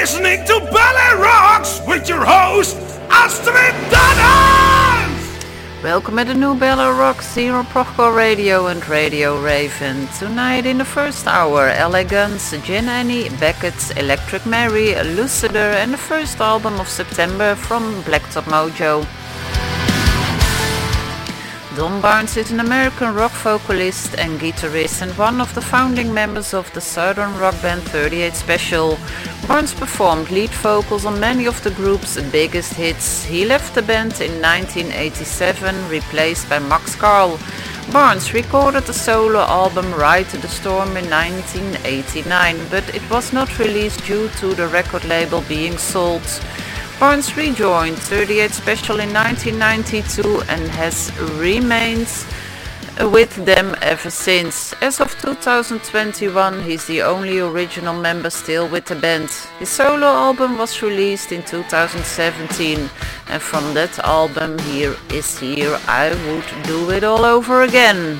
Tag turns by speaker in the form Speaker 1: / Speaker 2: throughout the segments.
Speaker 1: Listening to Ballet Rocks with your host, Astrid Dannens!
Speaker 2: Welcome at the new Bella Rock, Zero Proco Radio and Radio Raven. Tonight in the first hour, Elegance, Gin Annie, Beckett's Electric Mary, Lucider and the first album of September from Blacktop Mojo. Don Barnes is an American rock vocalist and guitarist and one of the founding members of the southern rock band 38 Special. Barnes performed lead vocals on many of the group's biggest hits. He left the band in 1987, replaced by Max Carl. Barnes recorded the solo album Ride to the Storm in 1989, but it was not released due to the record label being sold. Barnes rejoined 38 Special in 1992 and has remained with them ever since. As of 2021, he's the only original member still with the band. His solo album was released in 2017, and from that album, here is Here I Would Do It All Over Again.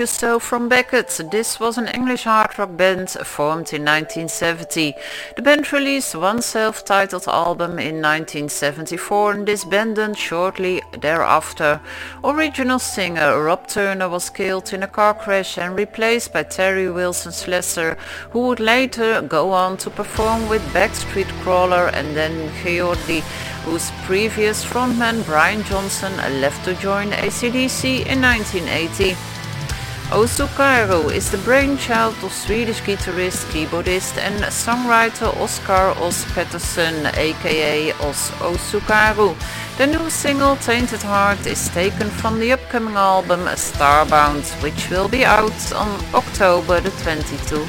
Speaker 1: You
Speaker 2: from Beckett. This was an English hard rock band formed in 1970. The band released one self-titled album in 1974 and disbanded shortly thereafter. Original singer Rob Turner was killed in a car crash and replaced by Terry Wilson Slesser, who would later go on to perform with Backstreet Crawler and then Geordie whose previous frontman Brian Johnson left to join ACDC in 1980. Osukaru is the brainchild of Swedish guitarist, keyboardist and songwriter Oscar Os Pettersson aka Os Osukaru. The new single Tainted Heart is taken from the upcoming album Starbound, which will be out on October the 22.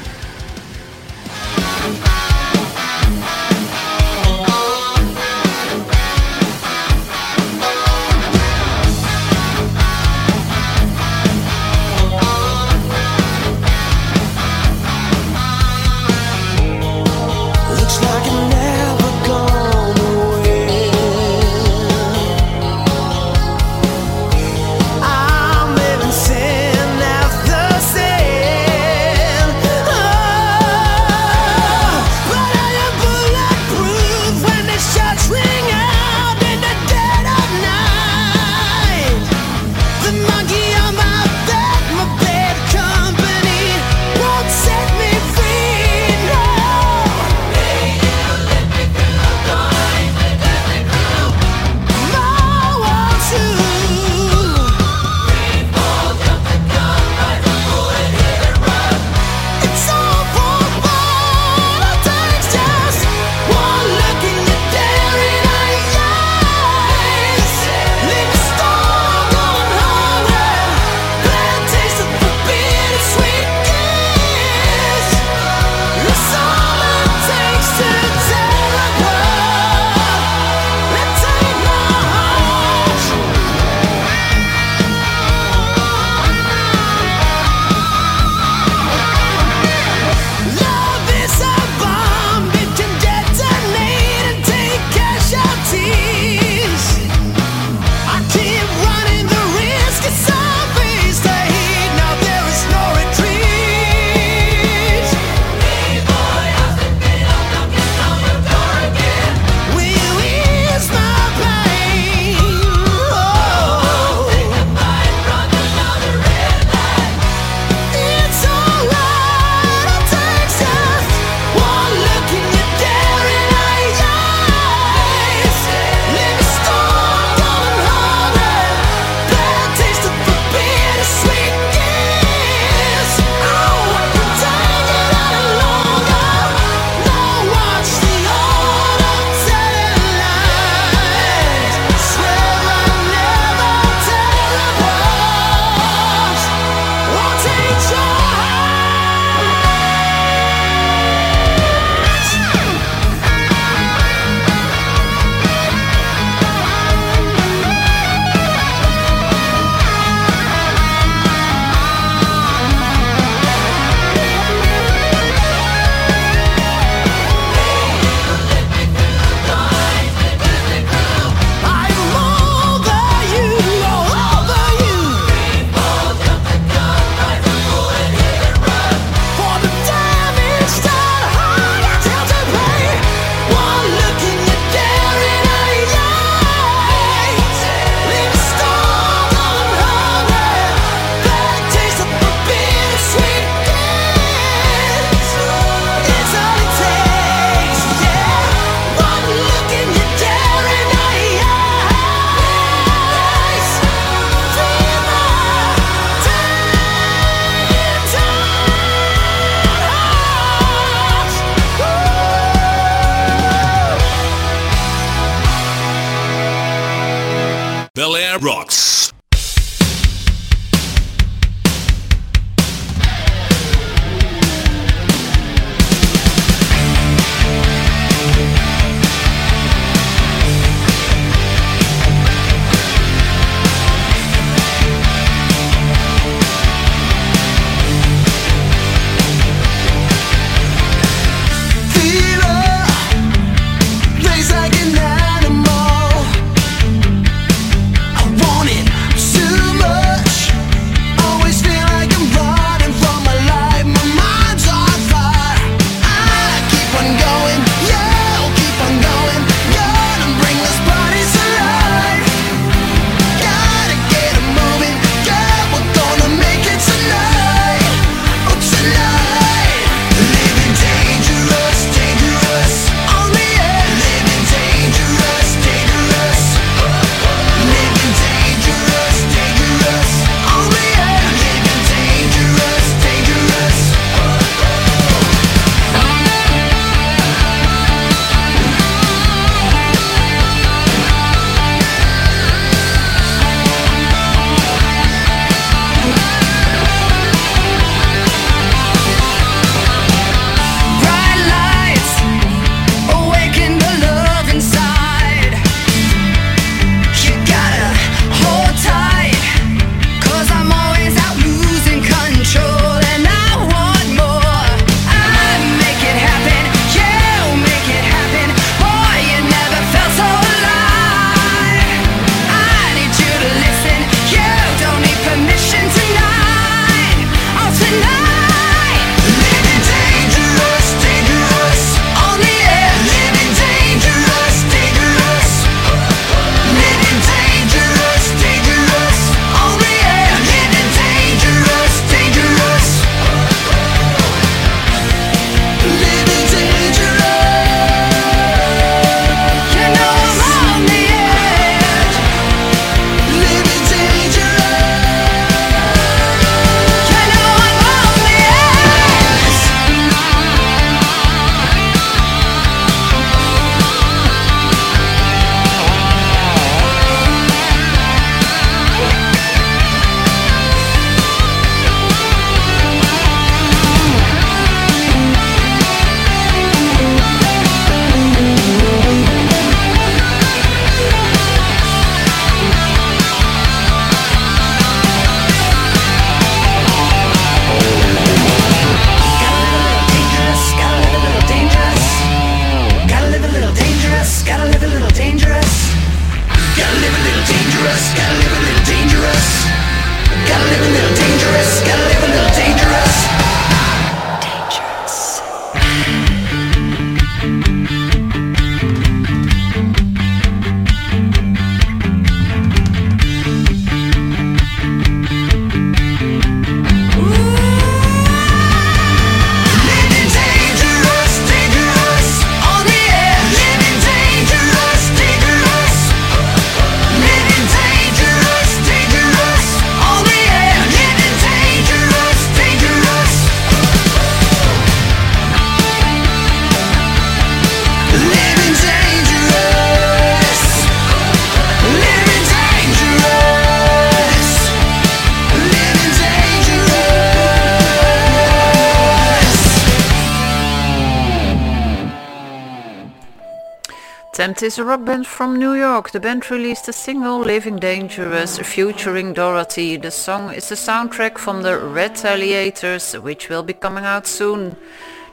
Speaker 2: Tempt is a rock band from New York. The band released a single, Living Dangerous, featuring Dorothy. The song is the soundtrack from the Retaliators, which will be coming out soon.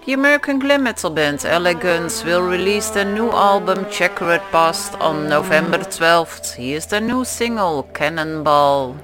Speaker 2: The American glam metal band Elegance will release their new album Checkered Past on November 12th. Here's their new single, Cannonball.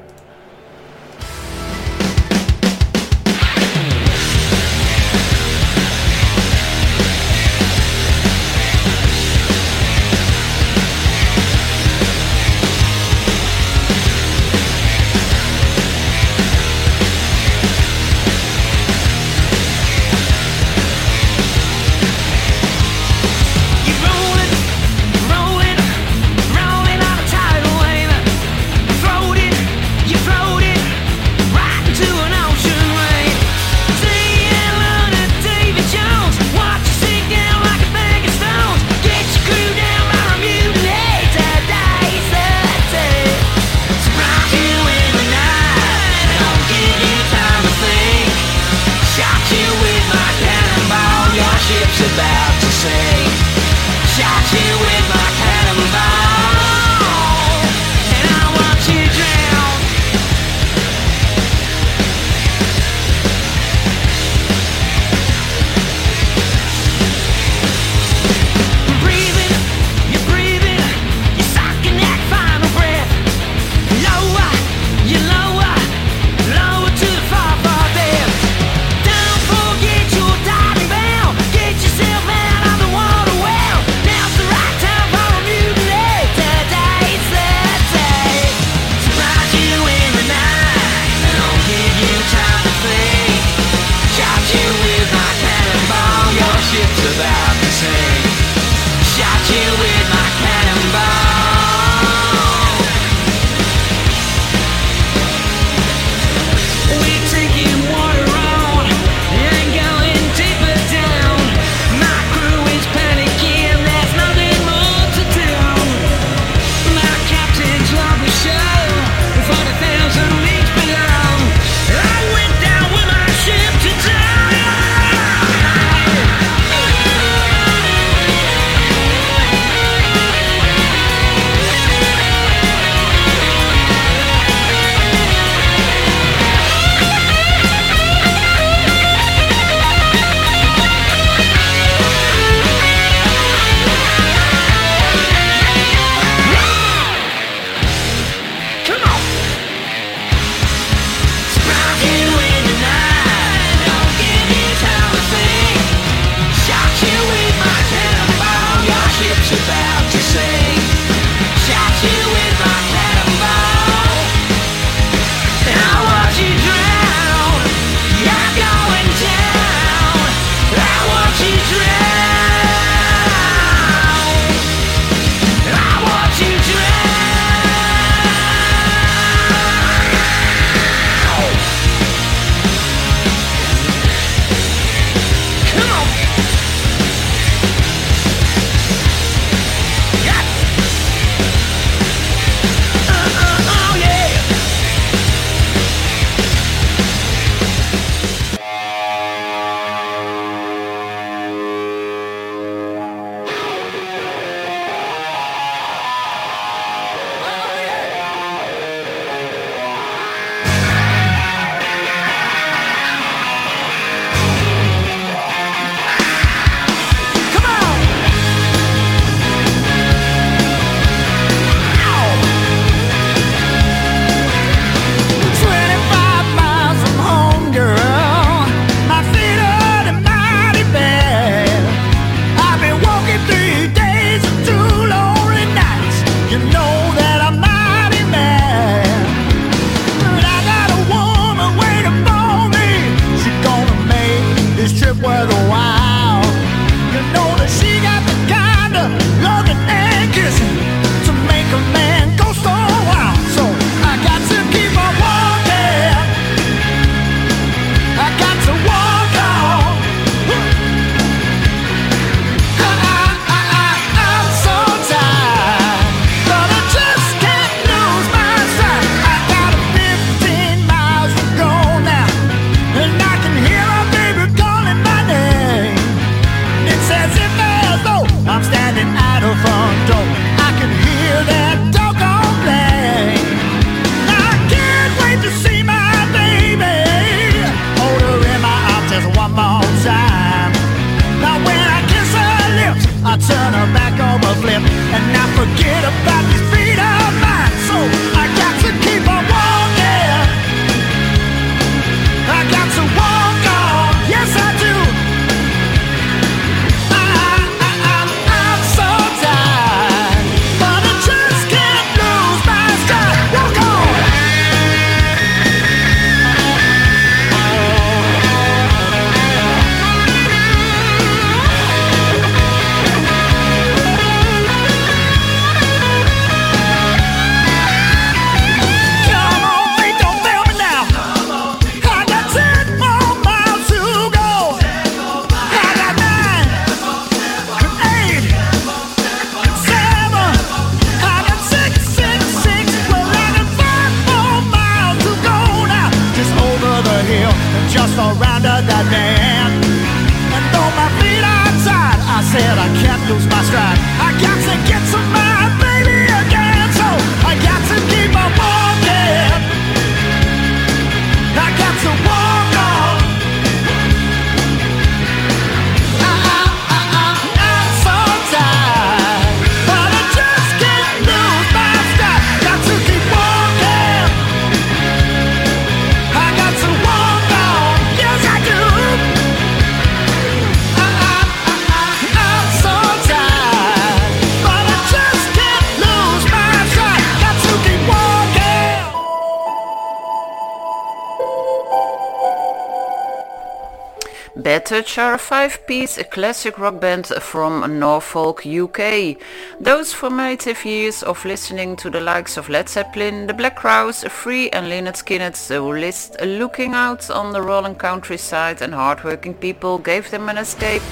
Speaker 2: Touch are a five-piece classic rock band from Norfolk, UK. Those formative years of listening to the likes of Led Zeppelin, The Black Crowes, Free and Lynyrd Skynyrd, the list looking out on the rolling countryside and hardworking people gave them an escape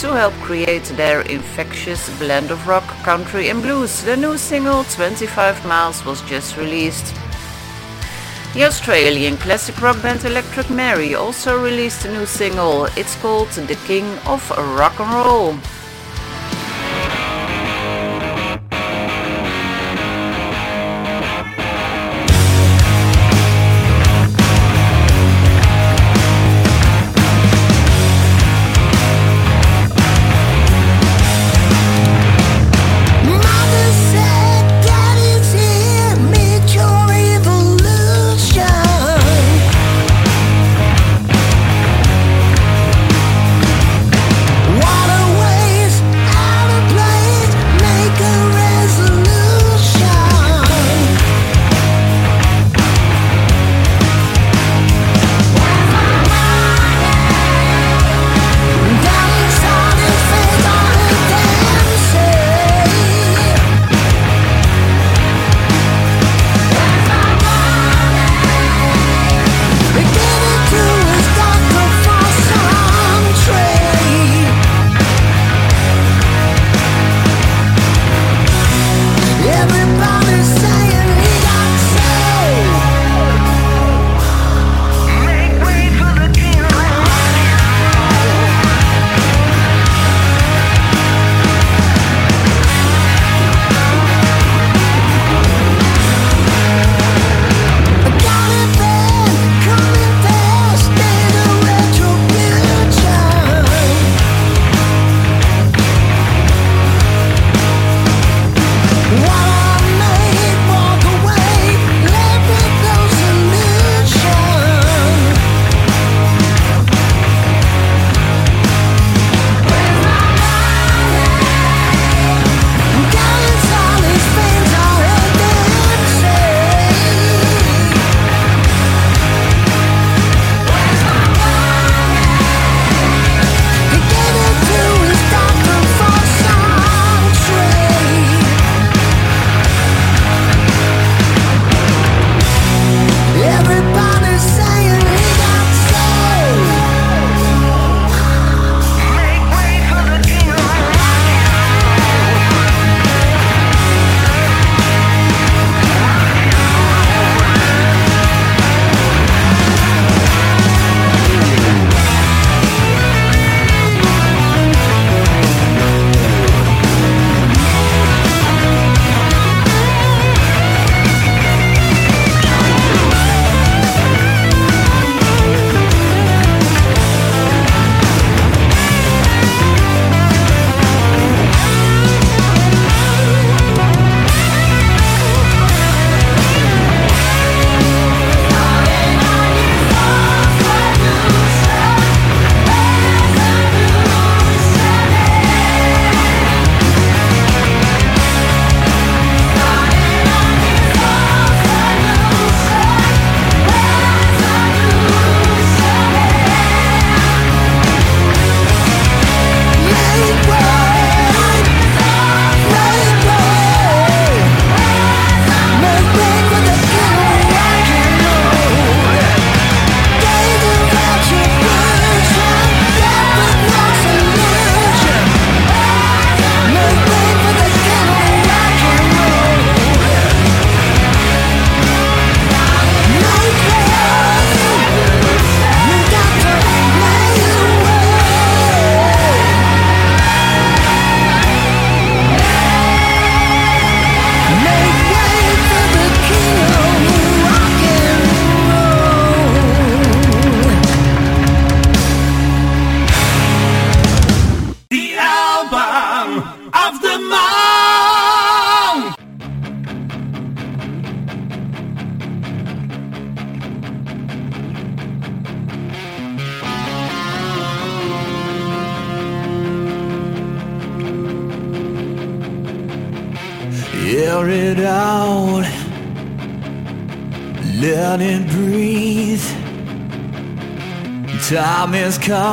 Speaker 2: to help create their infectious blend of rock, country and blues. The new single 25 Miles was just released. The Australian classic rock band Electric Mary also released a new single. It's called The King of Rock and Roll.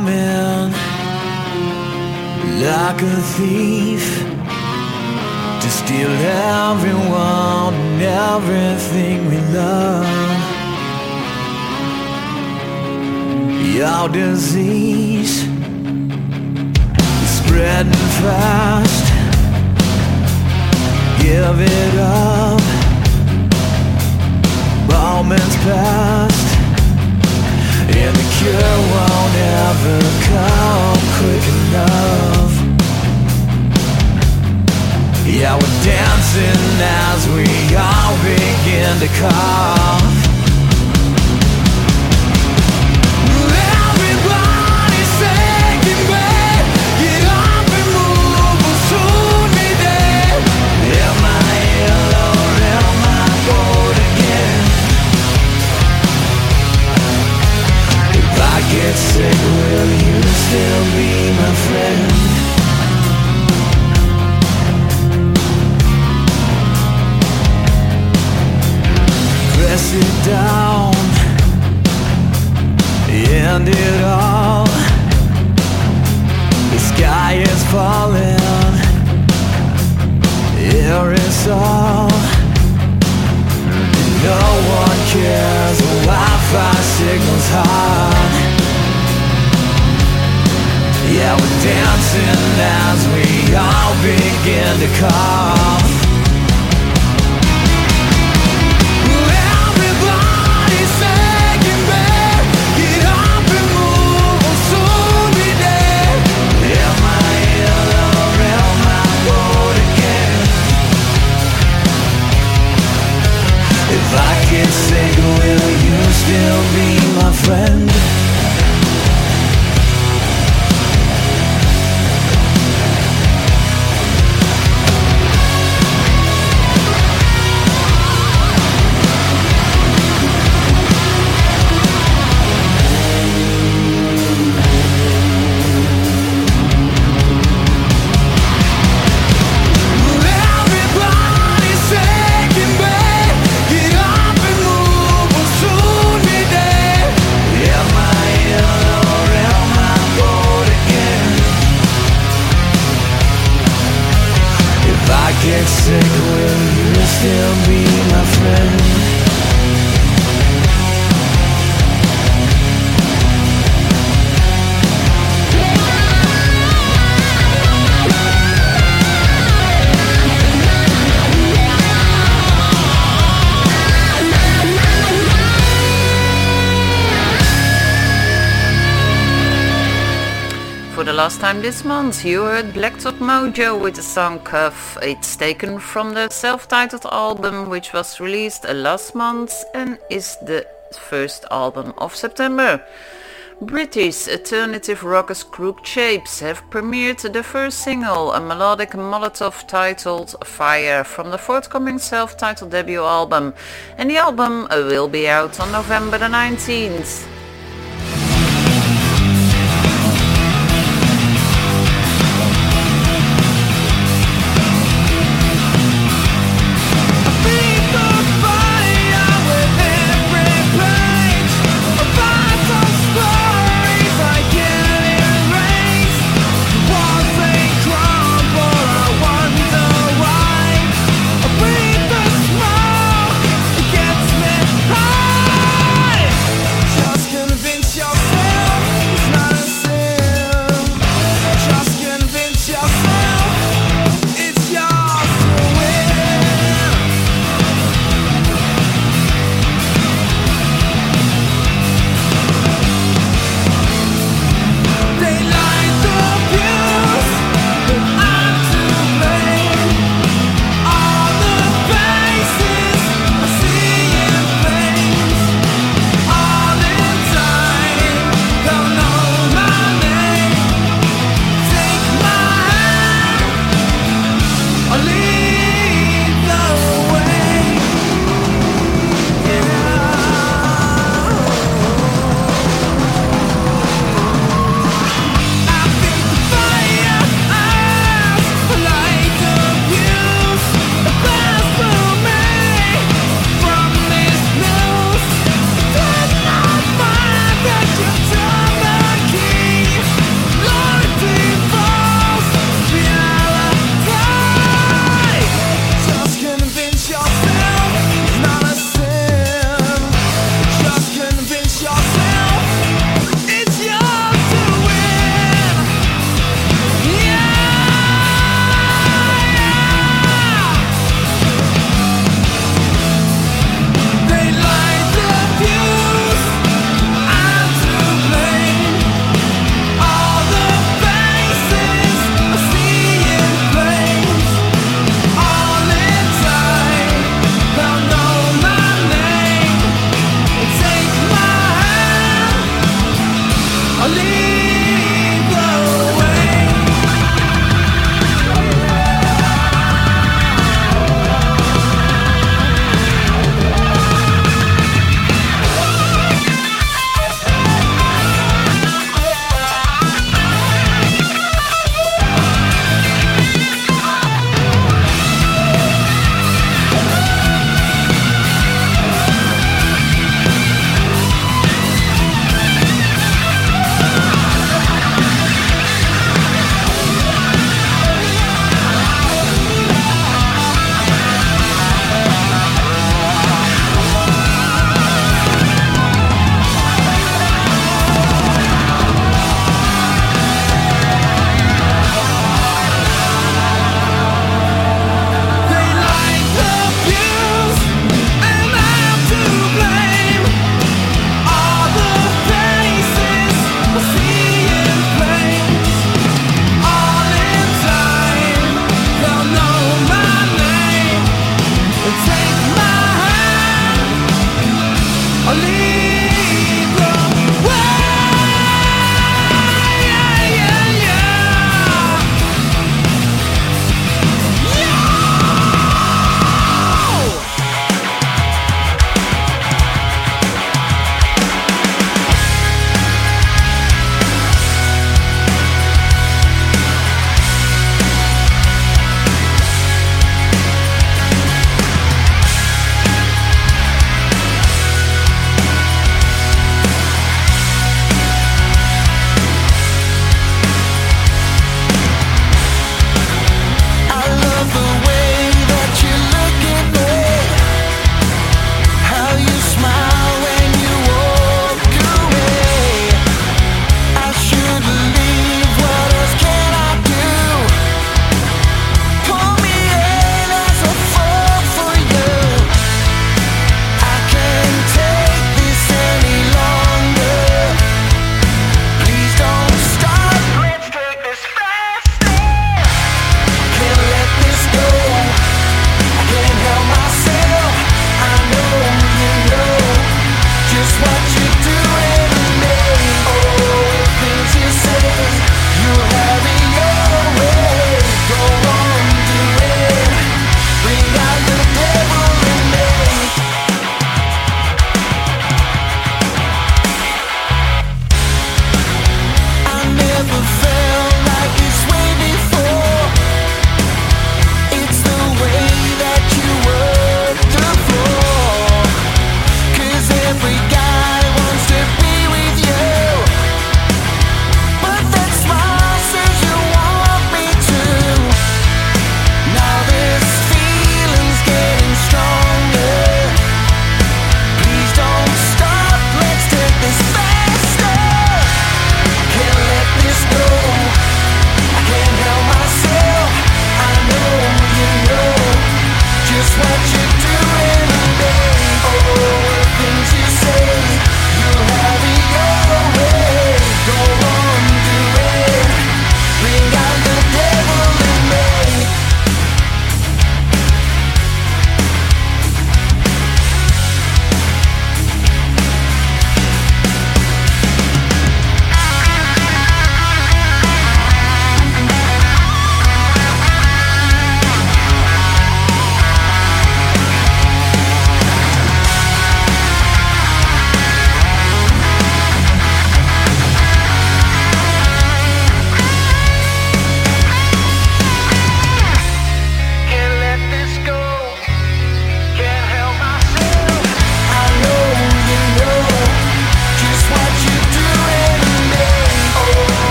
Speaker 3: Coming
Speaker 4: like a thief to steal everyone and everything we love. Your disease is spreading fast. Give it up. Moments past. And the cure won't ever come quick enough. Yeah, we're dancing as we all begin to cough get sick, will you still be my friend? Press it down, end it all. The sky is falling, air is all. No one cares, the Wi-Fi signal's hot Yeah, we're dancing as we all begin to again? If I sick, will you still be
Speaker 2: time this month, you heard Blacktop Mojo with the song Cuff. It's taken from the self-titled album which was released uh, last month and is the first album of September. British alternative rockers Crooked Shapes have premiered the first single, a melodic Molotov titled Fire from the forthcoming self-titled debut album and the album uh, will be out on November the 19th.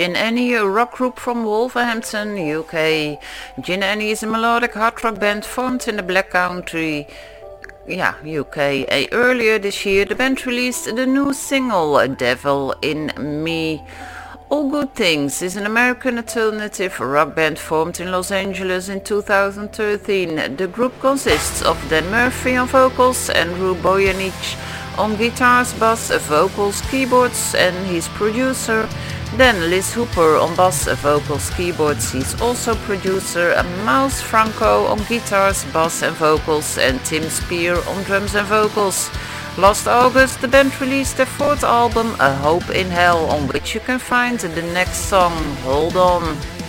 Speaker 2: Gin Annie, a rock group from Wolverhampton, UK. Gin Annie is a melodic hard rock band formed in the Black Country, yeah, UK. Earlier this year, the band released the new single, Devil in Me. All Good Things is an American alternative rock band formed in Los Angeles in 2013. The group consists of Dan Murphy on vocals, Andrew Boyanich on guitars, bass, vocals, keyboards and his producer. Then Liz Hooper on bass, vocals, keyboards. He's also producer. Miles Franco on guitars, bass and vocals and Tim Spier on drums and vocals. Last August, the band released their fourth album, A Hope in Hell, on which you can find the next song, Hold On.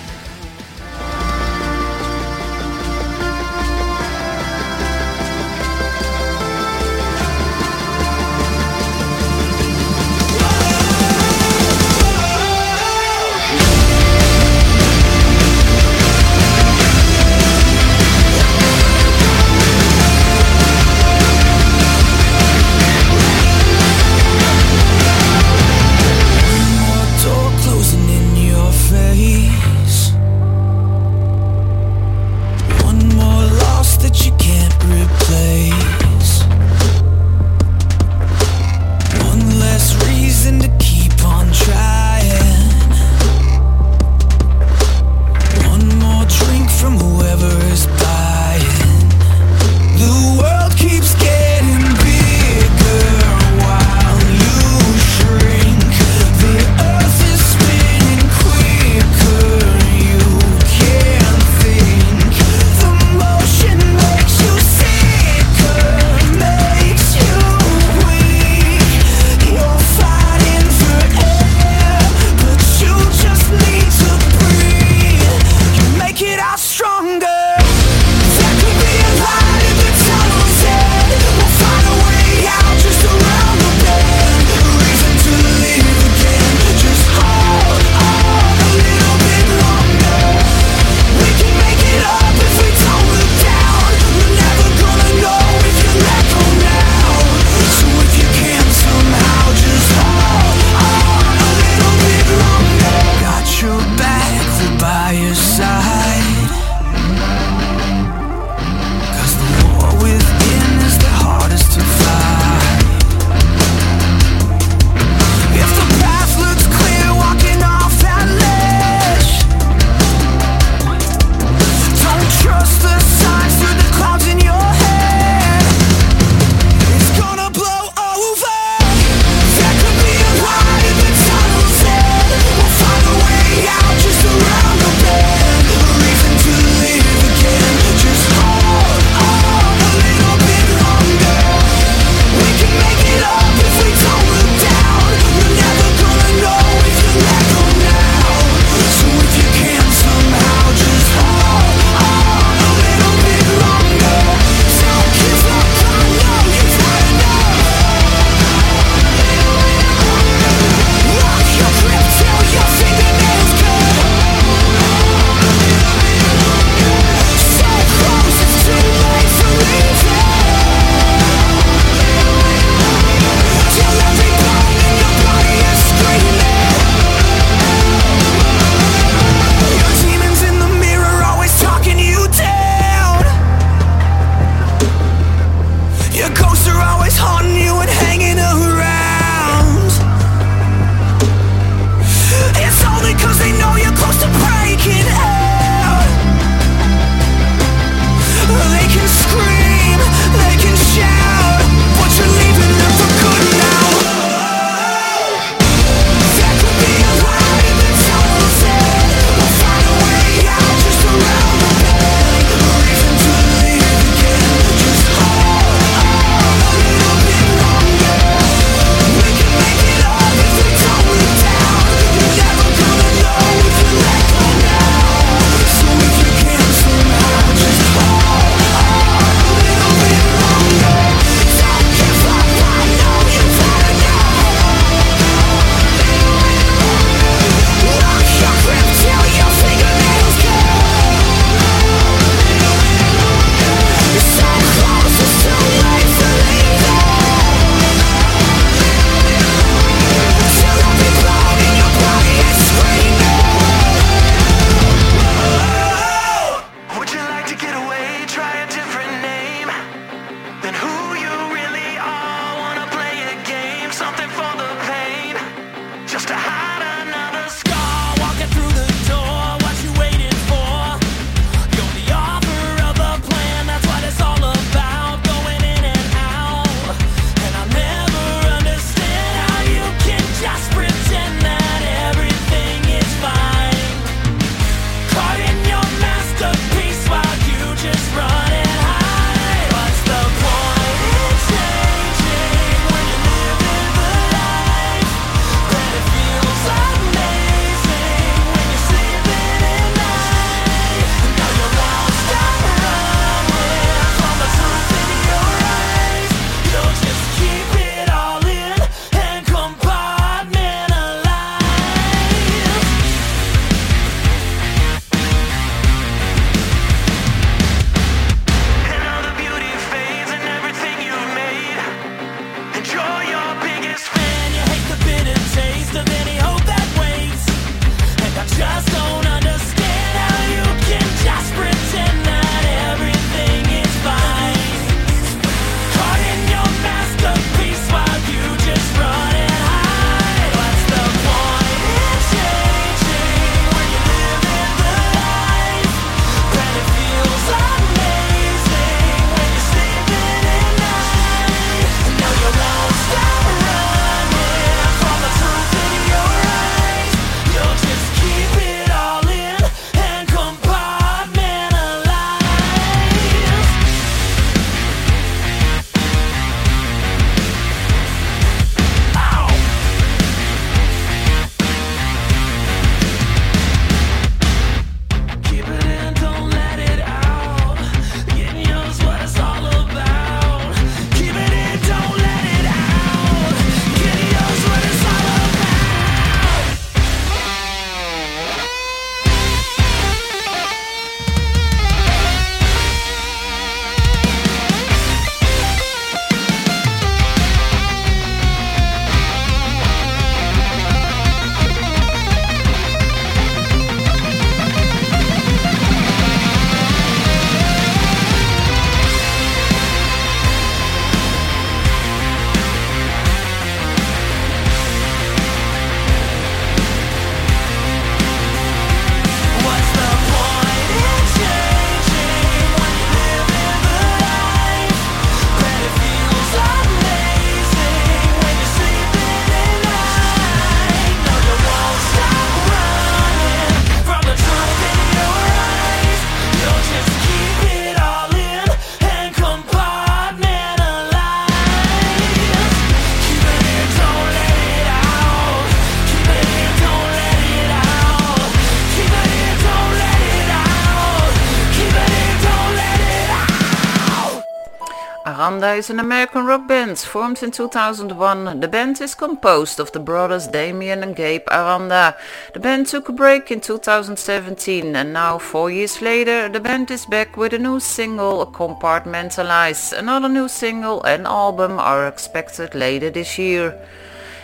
Speaker 5: is an American rock band formed in 2001. The band is composed of the brothers Dameon and Gabe Aranda. The band took a break in 2017 and now four years later the band is back with a new single Compartmentalize. Another new single and album are expected later this year.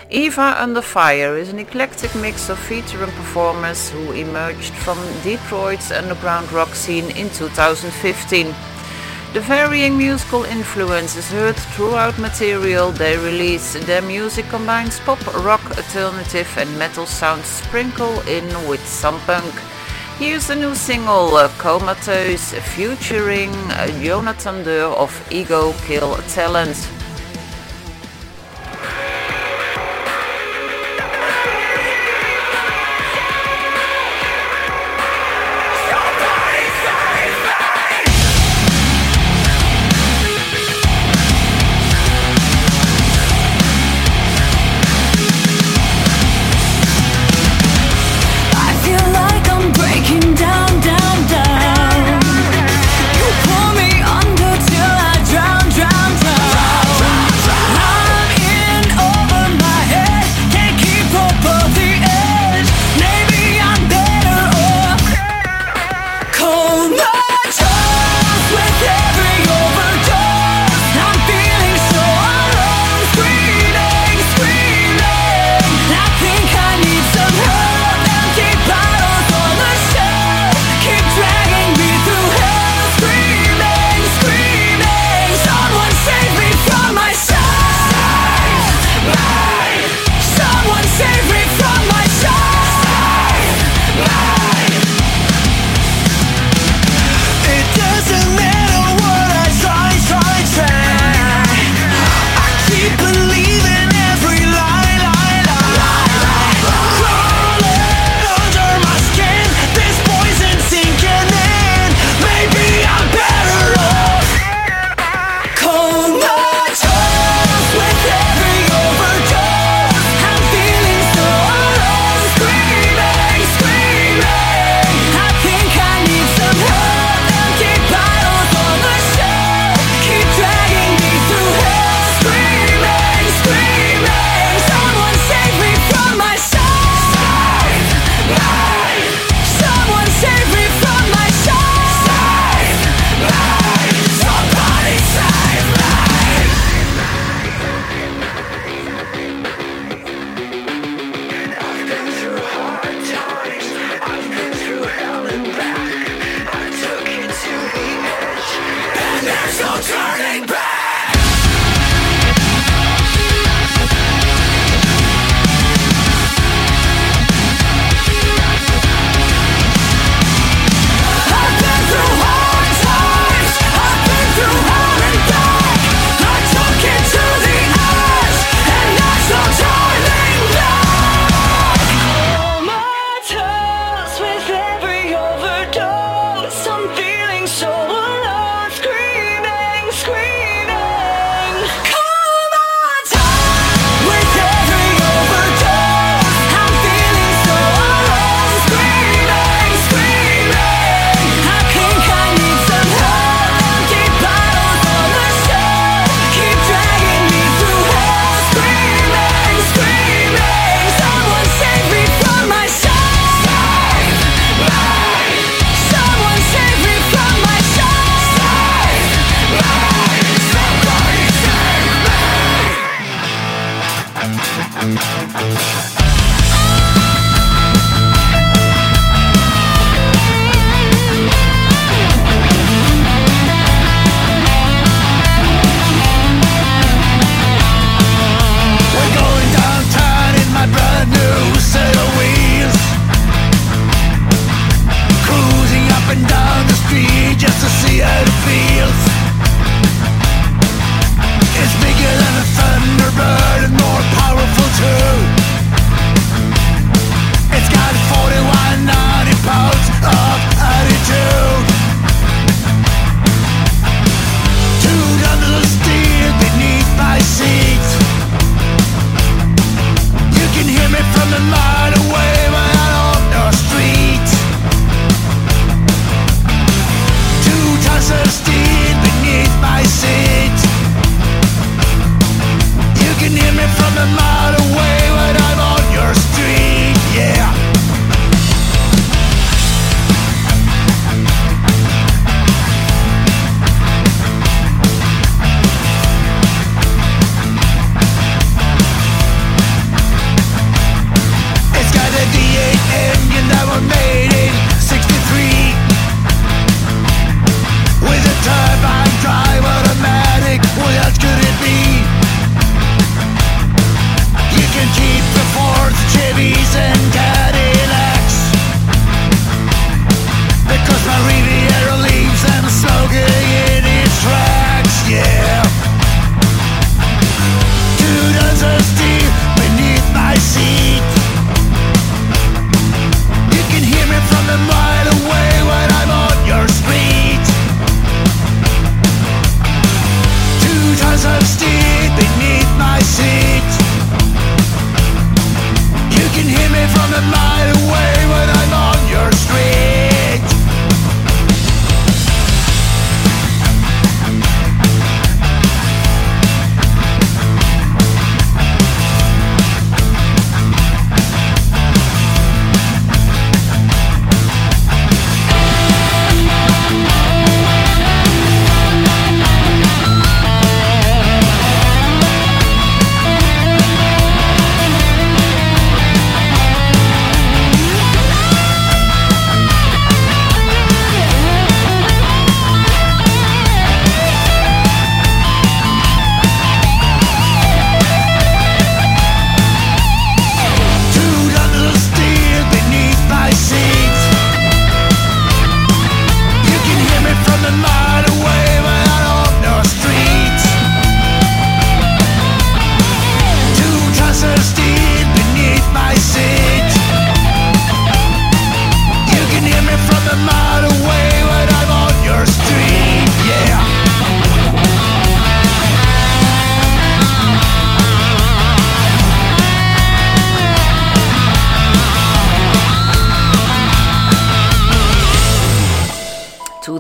Speaker 5: Eva Under Fire is an eclectic mix of featured performers who emerged from Detroit's underground rock scene in 2015. The varying musical influence is heard throughout material they release. Their music combines pop, rock, alternative and metal sounds sprinkled in with some punk. Here's the new single uh, Comatose featuring uh, Jonathan Durr of Ego Kill Talent.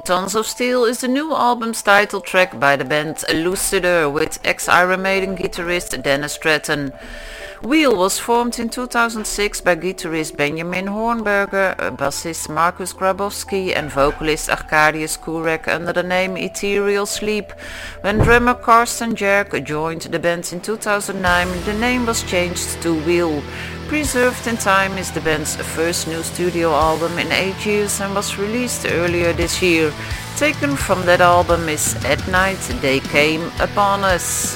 Speaker 6: Tons of Steel is the new album's title track by the band Lucider with ex-Iron Maiden guitarist Dennis Stratton. Wheel was formed in 2006 by guitarist Benjamin Hornberger, eh, bassist Markus Grabowski and vocalist Arkadiusz Kurek under the name Ethereal Sleep. When drummer Karsten Jerk joined the band in 2009, the name was changed to Wheel. Preserved in Time is the band's first new studio album in eight years and was released earlier this year. Taken from that album is At Night They Came Upon Us.